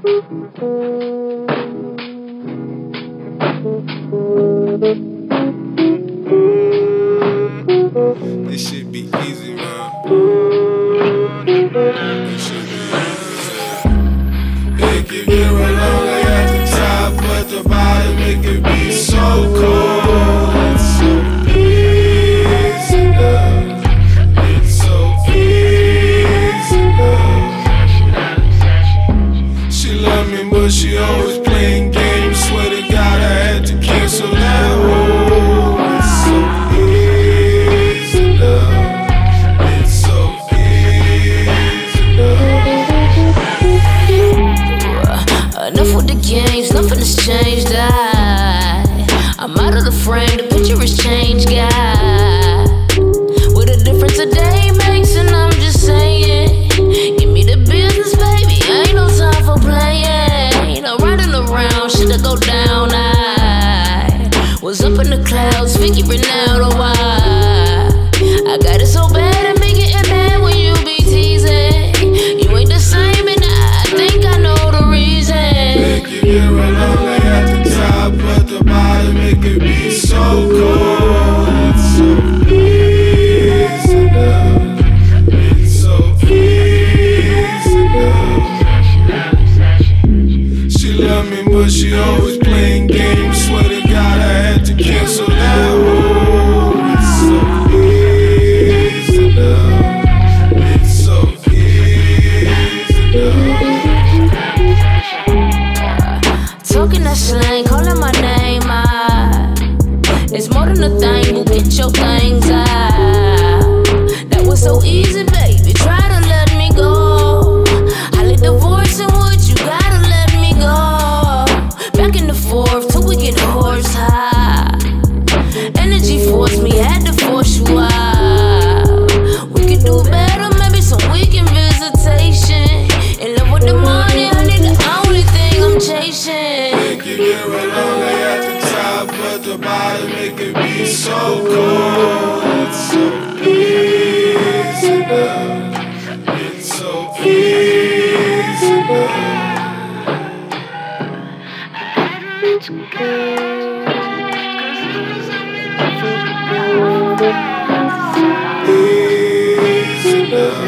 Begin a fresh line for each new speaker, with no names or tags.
This should be easy, man. This should be easy. It can get real lonely at the top, but the bottom it can be so cold.
The picture has changed, God. What a difference a day makes, and I'm just saying. Give me the business, baby. Ain't no time for playing. Ain't no riding around, shit to go down. I was up in the clouds, figuring out a why. I got it so bad, I'm mad when you be teasing. You ain't the same, and I think I know the reason.
It can get lonely at the top, but the bottom it but she always playing games.
More a thing, boo. Get your things out. That was so easy,
so cold. It's so easy now. It's so easy now. Easy now.